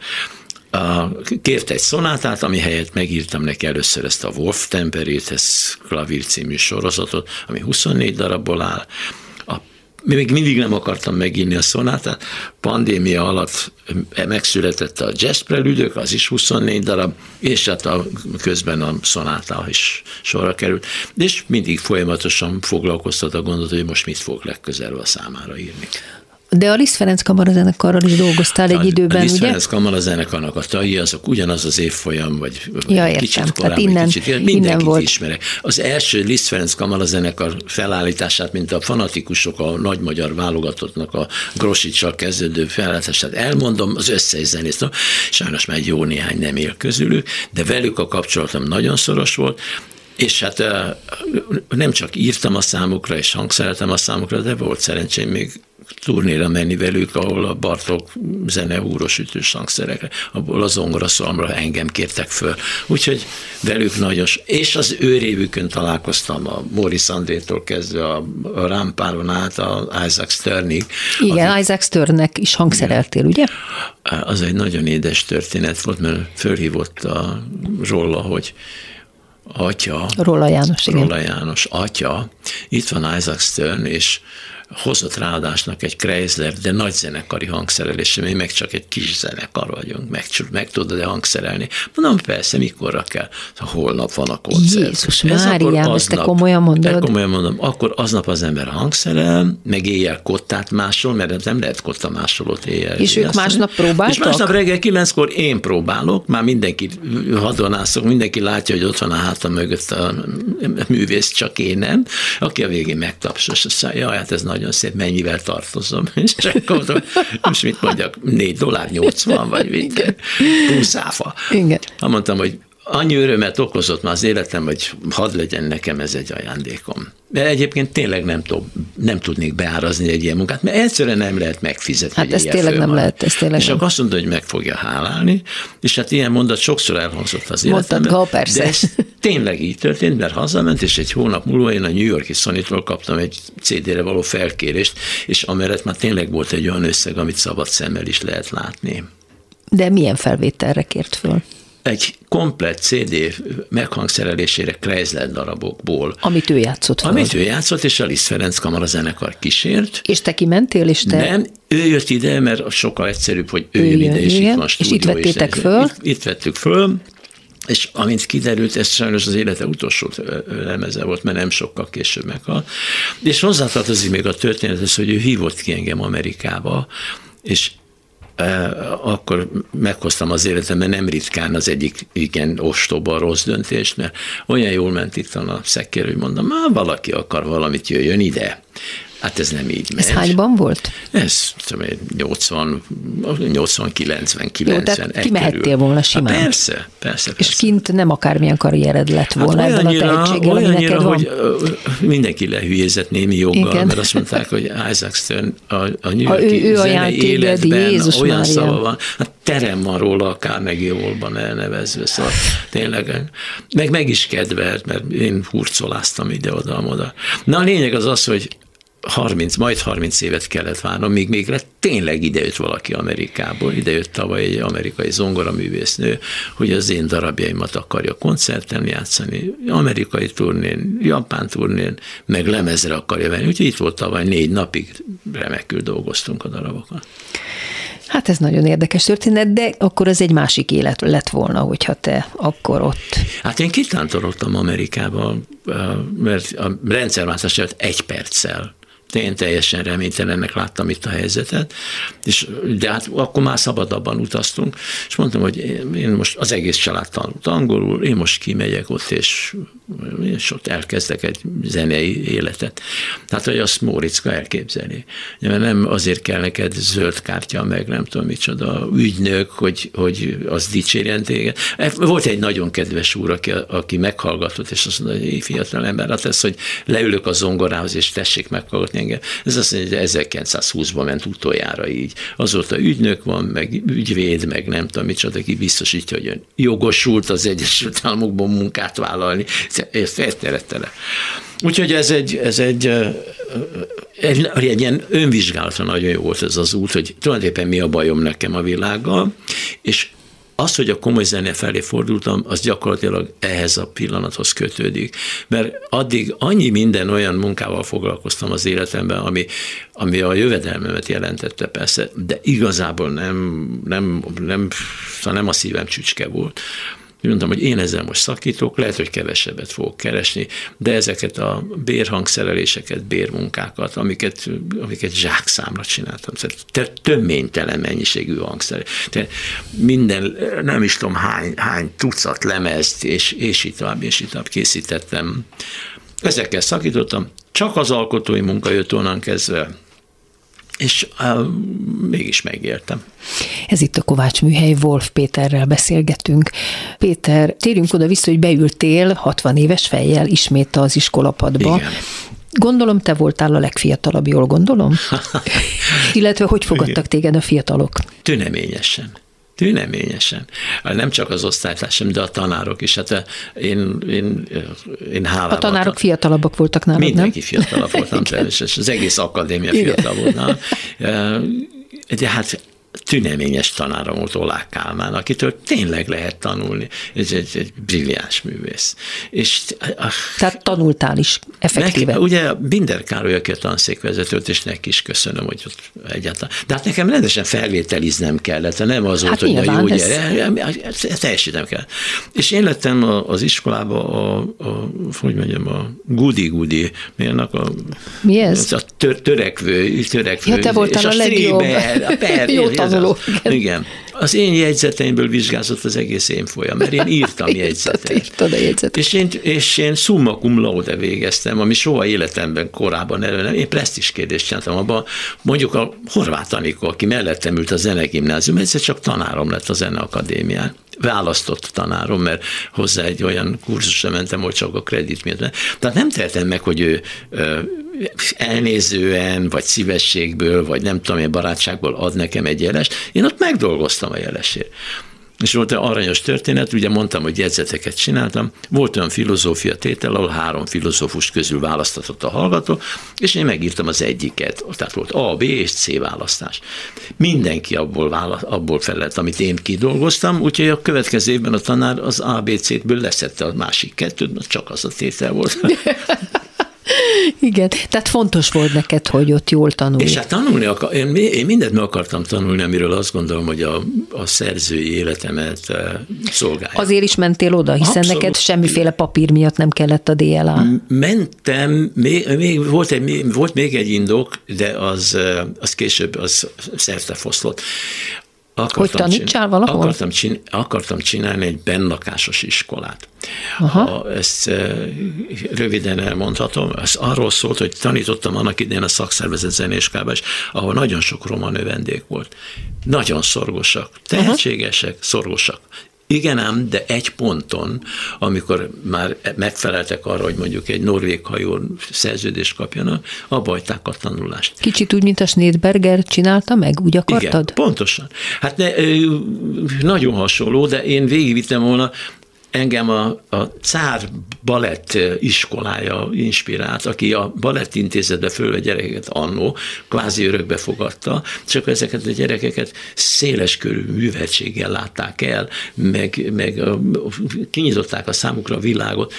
kért egy szonátát, ami helyett megírtam neki először ezt a Wolf Temperét, ez klavír című sorozatot, ami 24 darabból áll, még mindig nem akartam megírni a szonátát. Pandémia alatt megszületett a jazz prelüdök, az is 24 darab, és hát a, közben a szonáta is sorra került. És mindig folyamatosan foglalkoztat a gondot, hogy most mit fog legközelebb a számára írni. De a Liszt Ferenc kamarazenekarral is dolgoztál egy a, időben, a Liszt ugye? Ferenc kamarazenekarnak a tagjai, azok ugyanaz az évfolyam, vagy ja, értem. kicsit korábban, innen, kicsit, mindenkit innen volt. ismerek. Az első Liszt Ferenc kamarazenekar felállítását, mint a fanatikusok a nagy magyar válogatottnak a Grosicsal kezdődő felállítását elmondom, az összes zenészt. Sajnos már egy jó néhány nem él közülük, de velük a kapcsolatom nagyon szoros volt, és hát nem csak írtam a számukra, és hangszereltem a számukra, de volt szerencsém még turnéra menni velük, ahol a Bartók zene ütős hangszerekre, abból a zongora szalomra engem kértek föl. Úgyhogy velük nagyon, és az ő révükön találkoztam a Morris Andrétól kezdve a, Rámpáron át a Isaac Sternig. Igen, aki, Isaac Sternnek is hangszereltél, ugye? Az egy nagyon édes történet volt, mert fölhívott a róla, hogy atya, Róla János, igen. Róla János, atya, itt van Isaac Stern, és hozott ráadásnak egy Chrysler, de nagy zenekari hangszerelés, mi meg csak egy kis zenekar vagyunk, meg, meg tudod-e hangszerelni? Mondom, persze, mikorra kell? Holnap van a koncert. Jézus Máriám, ezt te komolyan mondod? komolyan mondom, akkor aznap az ember hangszerel, meg éjjel kottát másol, mert nem lehet kotta másolót éjjel. És ők másnap próbáltak? És másnap reggel kilenckor én próbálok, már mindenki hadonászok, mindenki látja, hogy ott van a hátam mögött a művész, csak én nem, aki a végén megtapsos, jaj, hát ez nagyon szép, mennyivel tartozom. És akkor mondom, most mit mondjak, 4 dollár 80, vagy mit? Plusz áfa. Igen. Ha mondtam, hogy annyi örömet okozott már az életem, hogy hadd legyen nekem ez egy ajándékom. Mert egyébként tényleg nem, tud, nem tudnék beárazni egy ilyen munkát, mert egyszerűen nem lehet megfizetni. Hát ez tényleg nem lehet, ez tényleg És nem. akkor azt mondta, hogy meg fogja hálálni, és hát ilyen mondat sokszor elhangzott az életemben. Mondtad, ha, persze. De ez tényleg így történt, mert hazament, és egy hónap múlva én a New Yorki sony kaptam egy CD-re való felkérést, és amellett már tényleg volt egy olyan összeg, amit szabad szemmel is lehet látni. De milyen felvételre kért föl? Egy komplett CD meghangszerelésére Kreisler darabokból. Amit ő játszott föl. Amit ő játszott, és a Liszt Ferenc Kamara zenekar kísért. És te kimentél, és te... Nem, ő jött ide, mert sokkal egyszerűbb, hogy ő, Ő jön jön, ide, és igen. itt van a És stúdió. itt vettétek és- föl? Itt, itt vettük föl, és amint kiderült, ez sajnos az élete utolsó lemeze volt, mert nem sokkal később meghalt. És hozzátartozik még a történethez, hogy ő hívott ki engem Amerikába, és akkor meghoztam az életemben nem ritkán az egyik igen ostoba rossz döntést, mert olyan jól ment itt a szekkér, hogy mondom, már valaki akar valamit, jöjjön ide. Hát ez nem így megy. Ez hányban volt? Ez tudom én, 80, 80, 90, 90. tehát egy kimehettél körül. volna Hát simán. persze, persze, persze. És kint nem akármilyen karriered lett volna Hát ebben a tehetséggel, ami neked van. hogy mindenki lehülyézett némi joggal, Igen. mert azt mondták, hogy Isaac Stern a, a New ő- Yorki ő zene téged, életben Jézus olyan Mária. szava van, hát terem van róla a Carnegie Hallban elnevezve, szóval tényleg, meg meg is kedvelt, mert én hurcoláztam ide-oda-oda. Na a lényeg az az, hogy 30, majd 30 évet kellett várnom, míg még lett, tényleg idejött valaki Amerikából, idejött tavaly egy amerikai zongoraművésznő, hogy az én darabjaimat akarja koncerten játszani, amerikai turnén, japán turnén, meg lemezre akarja venni. Úgyhogy itt volt tavaly négy napig, remekül dolgoztunk a darabokon. Hát ez nagyon érdekes történet, de akkor ez egy másik élet lett volna, hogyha te akkor ott. Hát én kitántorodtam Amerikába, mert a rendszerváltás előtt egy perccel én teljesen reménytelennek láttam itt a helyzetet, és, de hát akkor már szabadabban utaztunk, és mondtam, hogy én, most az egész család tanult angolul, én most kimegyek ott, és, és ott elkezdek egy zenei életet. Hát, hogy azt Móriczka elképzeli. Mert nem azért kell neked zöld kártya, meg nem tudom micsoda, ügynök, hogy, hogy az dicsérjen téged. Volt egy nagyon kedves úr, aki, aki meghallgatott, és azt mondta, hogy fiatal ember, hát ez, hogy leülök a zongorához, és tessék meghallgatni engem. Ez azt mondja, hogy 1920-ban ment utoljára így. Azóta ügynök van, meg ügyvéd, meg nem tudom micsoda, aki biztosítja, hogy ön jogosult az Egyesült Államokban munkát vállalni. Ez felterettele. Úgyhogy ez egy, ez egy, egy, egy ilyen önvizsgálatra nagyon jó volt ez az út, hogy tulajdonképpen mi a bajom nekem a világgal, és az, hogy a komoly zene felé fordultam, az gyakorlatilag ehhez a pillanathoz kötődik. Mert addig annyi minden olyan munkával foglalkoztam az életemben, ami, ami a jövedelmemet jelentette persze, de igazából nem, nem, nem, szóval nem a szívem csücske volt mondtam, hogy én ezzel most szakítok, lehet, hogy kevesebbet fogok keresni, de ezeket a bérhangszereléseket, bérmunkákat, amiket, amiket zsákszámra csináltam, tehát töménytelen mennyiségű hangszer. Tehát minden, nem is tudom hány, hány tucat lemezt, és, és itt tovább, és itt tovább készítettem. Ezekkel szakítottam, csak az alkotói munka jött onnan kezdve, és uh, mégis megértem. Ez itt a Kovács Műhely, Wolf Péterrel beszélgetünk. Péter, térjünk oda vissza, hogy beültél 60 éves fejjel ismét az iskolapadba. Igen. Gondolom, te voltál a legfiatalabb, jól gondolom? Illetve hogy fogadtak téged a fiatalok? Tüneményesen. Tüneményesen. Nem csak az osztálytársam, de a tanárok is. Hát én, én, én hálával. A tanárok fiatalabbak voltak nálad, Mindenki nem? fiatalabb voltam természetesen. Az egész akadémia fiatal volt nálam. De hát tüneményes tanárom volt Olák Kálmán, akitől tényleg lehet tanulni. Ez egy, egy brilliáns művész. És, Tehát tanultál is effektíve. Neki, ugye Binder Károly, aki a tanszékvezetőt, és neki is köszönöm, hogy ott egyáltalán. De hát nekem rendesen felvételiznem kellett, nem az volt, Hát hogy nyilván, a jó gyere, teljesítem kell. És én lettem a- az iskolába a, a hogy mondjam, a gudi-gudi, milyennek a... Mi ez? A tör, törekvő, törekvő. Ja, te voltál és a legjobb. Strieber, a per, Jó ez az. tanuló, igen. Az én jegyzeteimből vizsgázott az egész én folyam, mert én írtam jegyzetet. Írtad a jegyzetet. És én, és én summa cum laude végeztem, ami soha életemben korábban elő nem. Én presztis kérdést csináltam abban, mondjuk a Horváth Anikó, aki mellettem ült a zenegimnázium, egyszer csak tanárom lett a zeneakadémián választott tanárom, mert hozzá egy olyan kurzusra mentem, hogy csak a kredit miatt. Tehát nem tehetem meg, hogy ő elnézően, vagy szívességből, vagy nem tudom, barátságból ad nekem egy jelest. Én ott megdolgoztam a jelesért. És volt egy aranyos történet, ugye mondtam, hogy jegyzeteket csináltam, volt olyan filozófia tétel, ahol három filozófus közül választatott a hallgató, és én megírtam az egyiket, tehát volt A, B és C választás. Mindenki abból, válasz, abból felett, amit én kidolgoztam, úgyhogy a következő évben a tanár az A, B, C-ből leszette a másik kettőt, csak az a tétel volt. Igen, tehát fontos volt neked, hogy ott jól tanulj. És hát tanulni, akar, én, én mindent meg akartam tanulni, amiről azt gondolom, hogy a, a szerzői életemet eh, szolgálja. Azért is mentél oda, hiszen Abszolút. neked semmiféle papír miatt nem kellett a DLA. Mentem, még, még volt, egy, volt még egy indok, de az, eh, az később az szerte foszlott. Akartam hogy tanítsál valahol? Akartam, csin- akartam csinálni egy bennakásos iskolát. Aha. Ha ezt e, röviden elmondhatom, ez arról szólt, hogy tanítottam annak idén a szakszervezet zenéskába is, ahol nagyon sok roma növendék volt. Nagyon szorgosak, tehetségesek, Aha. szorgosak. Igen ám, de egy ponton, amikor már megfeleltek arra, hogy mondjuk egy norvég hajó szerződést kapjanak, abba a tanulást. Kicsit úgy, mint a Schneidberger csinálta meg, úgy akartad? Igen, pontosan. Hát ne, nagyon hasonló, de én végigvittem volna engem a, a Cár Balett iskolája inspirált, aki a Balett intézetbe fölve gyerekeket annó, kvázi örökbe fogadta, csak ezeket a gyerekeket széles körű műveltséggel látták el, meg, meg kinyitották a számukra a világot.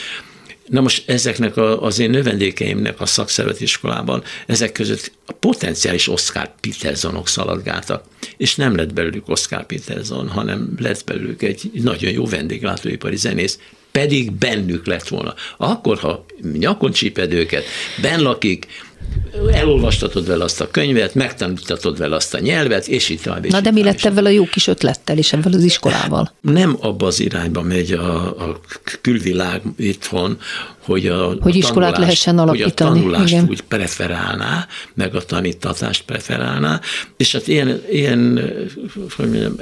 Na most ezeknek a, az én növendékeimnek a iskolában, ezek között a potenciális Oscar Petersonok szaladgáltak, és nem lett belőlük Oscar Peterson, hanem lett belőlük egy nagyon jó vendéglátóipari zenész, pedig bennük lett volna. Akkor, ha nyakon csíped őket, benn lakik, elolvastatod vele azt a könyvet, megtanítatod vele azt a nyelvet, és így tovább. Na de mi lett ebben a jó kis ötlettel és ebben az iskolával? Nem abba az irányba megy a, a külvilág itthon, hogy a, hogy iskolát tanulást, lehessen alapítani. Hogy a tanulást Igen. úgy preferálná, meg a tanítatást preferálná, és hát ilyen, ilyen hogy mondjam,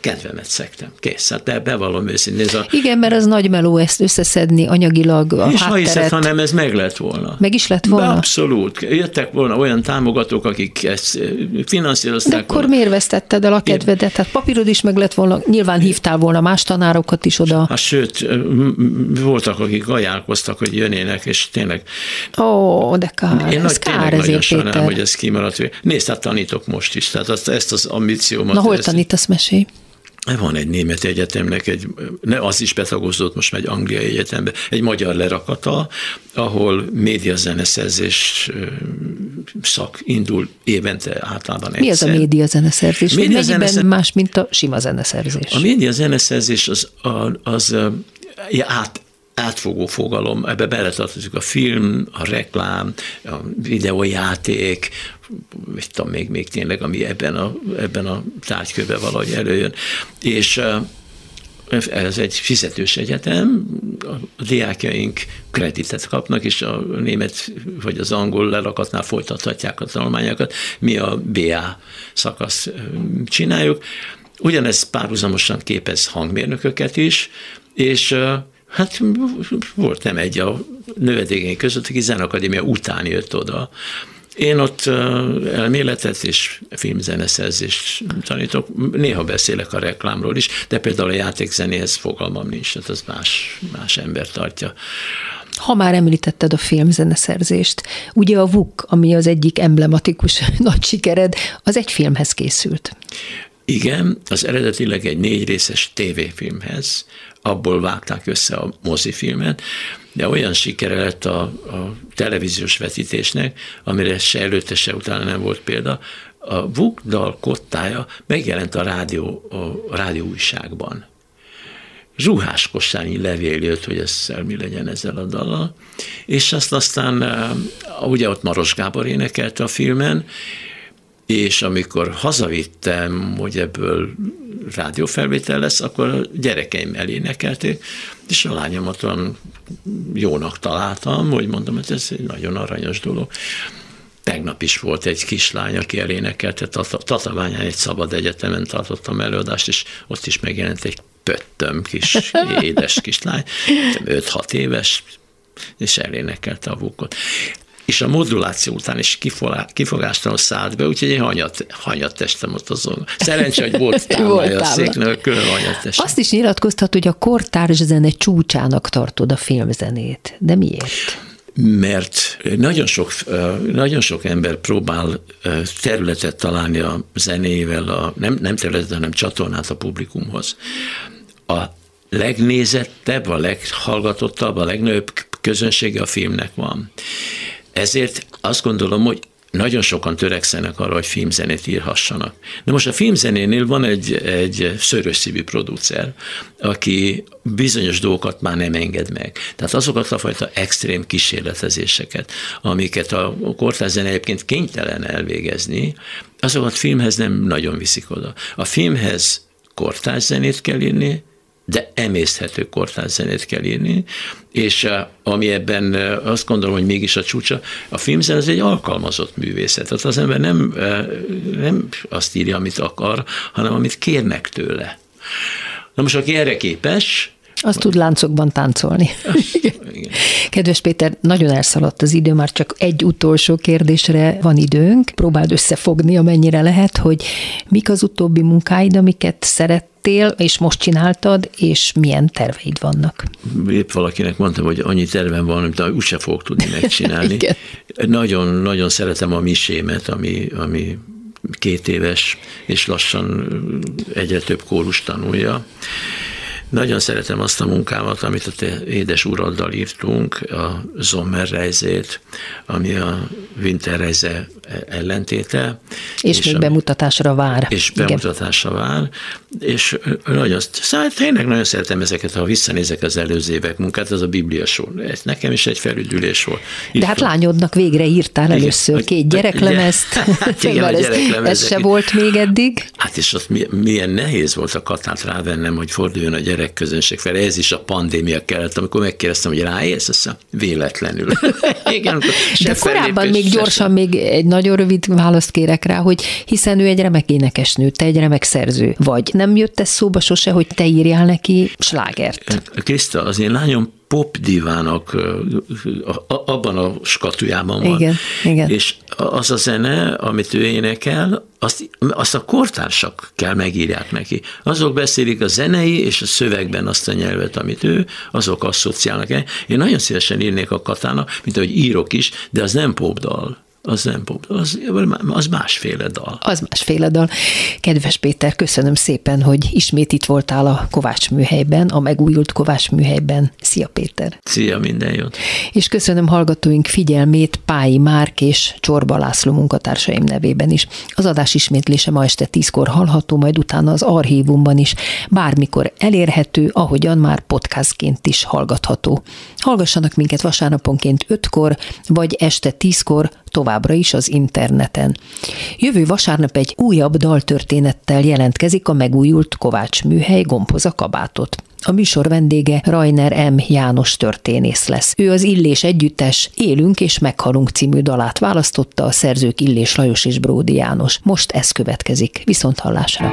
kedvemet szektem. Kész, hát de bevallom őszintén. Ez a... Igen, mert az nagy meló ezt összeszedni anyagilag, a És ha hiszed, hanem ez meg lett volna. Meg is lett volna? De abszolút. Jöttek volna olyan támogatók, akik ezt finanszírozták. De akkor volna. miért vesztetted el a kedvedet? Hát papírod is meg lett volna, nyilván hívtál volna más tanárokat is oda. Hát sőt, voltak, akik ajánlkoztak, hogy jönnének, és tényleg... Ó, de kár, Én ez kár ezért, sajnálom, hogy ez kimaradt. Nézd, hát tanítok most is, tehát ezt az ambíciómat... Na, hol ezt... tanítasz, mesélj? Van egy német egyetemnek, egy, ne, az is betagozott most megy Angliai Egyetembe, egy magyar lerakata, ahol médiazeneszerzés szak indul évente általában egyszer. Mi az a médiazeneszerzés? Média Mennyiben más, mint a sima zeneszerzés? A médiazeneszerzés az, az, az át, átfogó fogalom, ebbe beletartozik a film, a reklám, a videójáték, mit tudom, még, még tényleg, ami ebben a, ebben a tárgykörben valahogy előjön. És ez egy fizetős egyetem, a diákjaink kreditet kapnak, és a német vagy az angol lerakatnál folytathatják a tanulmányokat. Mi a BA szakasz csináljuk. Ugyanez párhuzamosan képez hangmérnököket is, és Hát volt nem egy a növedékeink között, aki zenakadémia után jött oda. Én ott elméletet és filmzeneszerzést tanítok. Néha beszélek a reklámról is, de például a játékzenéhez fogalmam nincs, tehát az más, más ember tartja. Ha már említetted a filmzeneszerzést, ugye a VUK, ami az egyik emblematikus nagy sikered, az egy filmhez készült. Igen, az eredetileg egy négy részes tévéfilmhez, abból vágták össze a mozifilmet, de olyan sikere lett a, a televíziós vetítésnek, amire se előtte, se utána nem volt példa, a Vuk dal kottája megjelent a rádió, a rádió újságban. Zsuhás Kostányi levél jött, hogy ezzel mi legyen ezzel a dallal, és azt aztán, ugye ott Maros Gábor énekelte a filmen, és amikor hazavittem, hogy ebből rádiófelvétel lesz, akkor a gyerekeim elénekelték, és a lányomat olyan jónak találtam, hogy mondom, hogy ez egy nagyon aranyos dolog. Tegnap is volt egy kislány, aki elénekelte, Tatabányán egy szabad egyetemen tartottam előadást, és ott is megjelent egy pöttöm kis édes kislány, 5-6 éves, és elénekelte a vúkot és a moduláció után is kifogástalan szállt be, úgyhogy én hanyat, hanyat testem ott azon. Szerencsé, hogy volt támlája a széknek, külön hanyat testem. Azt is nyilatkoztat, hogy a kortárs zene csúcsának tartod a filmzenét. De miért? mert nagyon sok, nagyon sok ember próbál területet találni a zenével, a, nem, nem területet, hanem csatornát a publikumhoz. A legnézettebb, a leghallgatottabb, a legnagyobb közönsége a filmnek van. Ezért azt gondolom, hogy nagyon sokan törekszenek arra, hogy filmzenét írhassanak. De most a filmzenénél van egy, egy szörös szívű producer, aki bizonyos dolgokat már nem enged meg. Tehát azokat a fajta extrém kísérletezéseket, amiket a kortárzene egyébként kénytelen elvégezni, azokat filmhez nem nagyon viszik oda. A filmhez kortárs zenét kell írni, de emészthető kortárs zenét kell írni, és eh, ami ebben eh, azt gondolom, hogy mégis a csúcsa, a filmzen az egy alkalmazott művészet. Tehát az ember nem, eh, nem azt írja, amit akar, hanem amit kérnek tőle. Na most, aki erre képes, az tud láncokban táncolni. Igen. Kedves Péter, nagyon elszaladt az idő, már csak egy utolsó kérdésre van időnk. Próbáld összefogni, amennyire lehet, hogy mik az utóbbi munkáid, amiket szerettél, és most csináltad, és milyen terveid vannak? Épp valakinek mondtam, hogy annyi tervem van, amit úgyse fogok tudni megcsinálni. nagyon, nagyon szeretem a misémet, ami, ami két éves, és lassan egyre több kórus tanulja. Nagyon szeretem azt a munkámat, amit a te édes uraddal írtunk, a Sommerreizét, ami a Winterreise ellentéte. És, és még a, bemutatásra vár. És Igen. bemutatásra vár, és nagyon, szóval tényleg nagyon szeretem ezeket, ha visszanézek az előző évek munkát, az a Biblia sor. Ez nekem is egy felüdülés volt. Itt De hát lányodnak végre írtál Igen. először két gyereklemezt, hát igen, ez, ez se volt még eddig. Hát és ott milyen nehéz volt a katát rávennem, hogy forduljon a gyerek gyerekközönség felé. Ez is a pandémia kellett, amikor megkérdeztem, hogy ráérsz, azt véletlenül. Igen, De korábban még gyorsan még egy nagyon rövid választ kérek rá, hogy hiszen ő egy remek énekesnő, te egy remek szerző vagy. Nem jött ez szóba sose, hogy te írjál neki slágert? Kriszta, az én lányom pop divának abban a skatujában van. Igen, igen. És az a zene, amit ő énekel, azt, azt a kortársak kell megírják neki. Azok beszélik a zenei és a szövegben azt a nyelvet, amit ő, azok asszociálnak el. Én nagyon szívesen írnék a katának, mint ahogy írok is, de az nem popdal az nem pop, az, az másféle dal. Az másféle dal. Kedves Péter, köszönöm szépen, hogy ismét itt voltál a Kovács műhelyben, a megújult Kovács műhelyben. Szia Péter! Szia, minden jót! És köszönöm hallgatóink figyelmét Pályi Márk és Csorba László munkatársaim nevében is. Az adás ismétlése ma este tízkor hallható, majd utána az archívumban is, bármikor elérhető, ahogyan már podcastként is hallgatható. Hallgassanak minket vasárnaponként ötkor, vagy este tízkor továbbra is az interneten. Jövő vasárnap egy újabb daltörténettel jelentkezik a megújult Kovács műhely gomboz a kabátot. A műsor vendége Rainer M. János történész lesz. Ő az Illés Együttes Élünk és meghalunk című dalát választotta a szerzők Illés Lajos és Bródi János. Most ez következik. Viszont hallásra!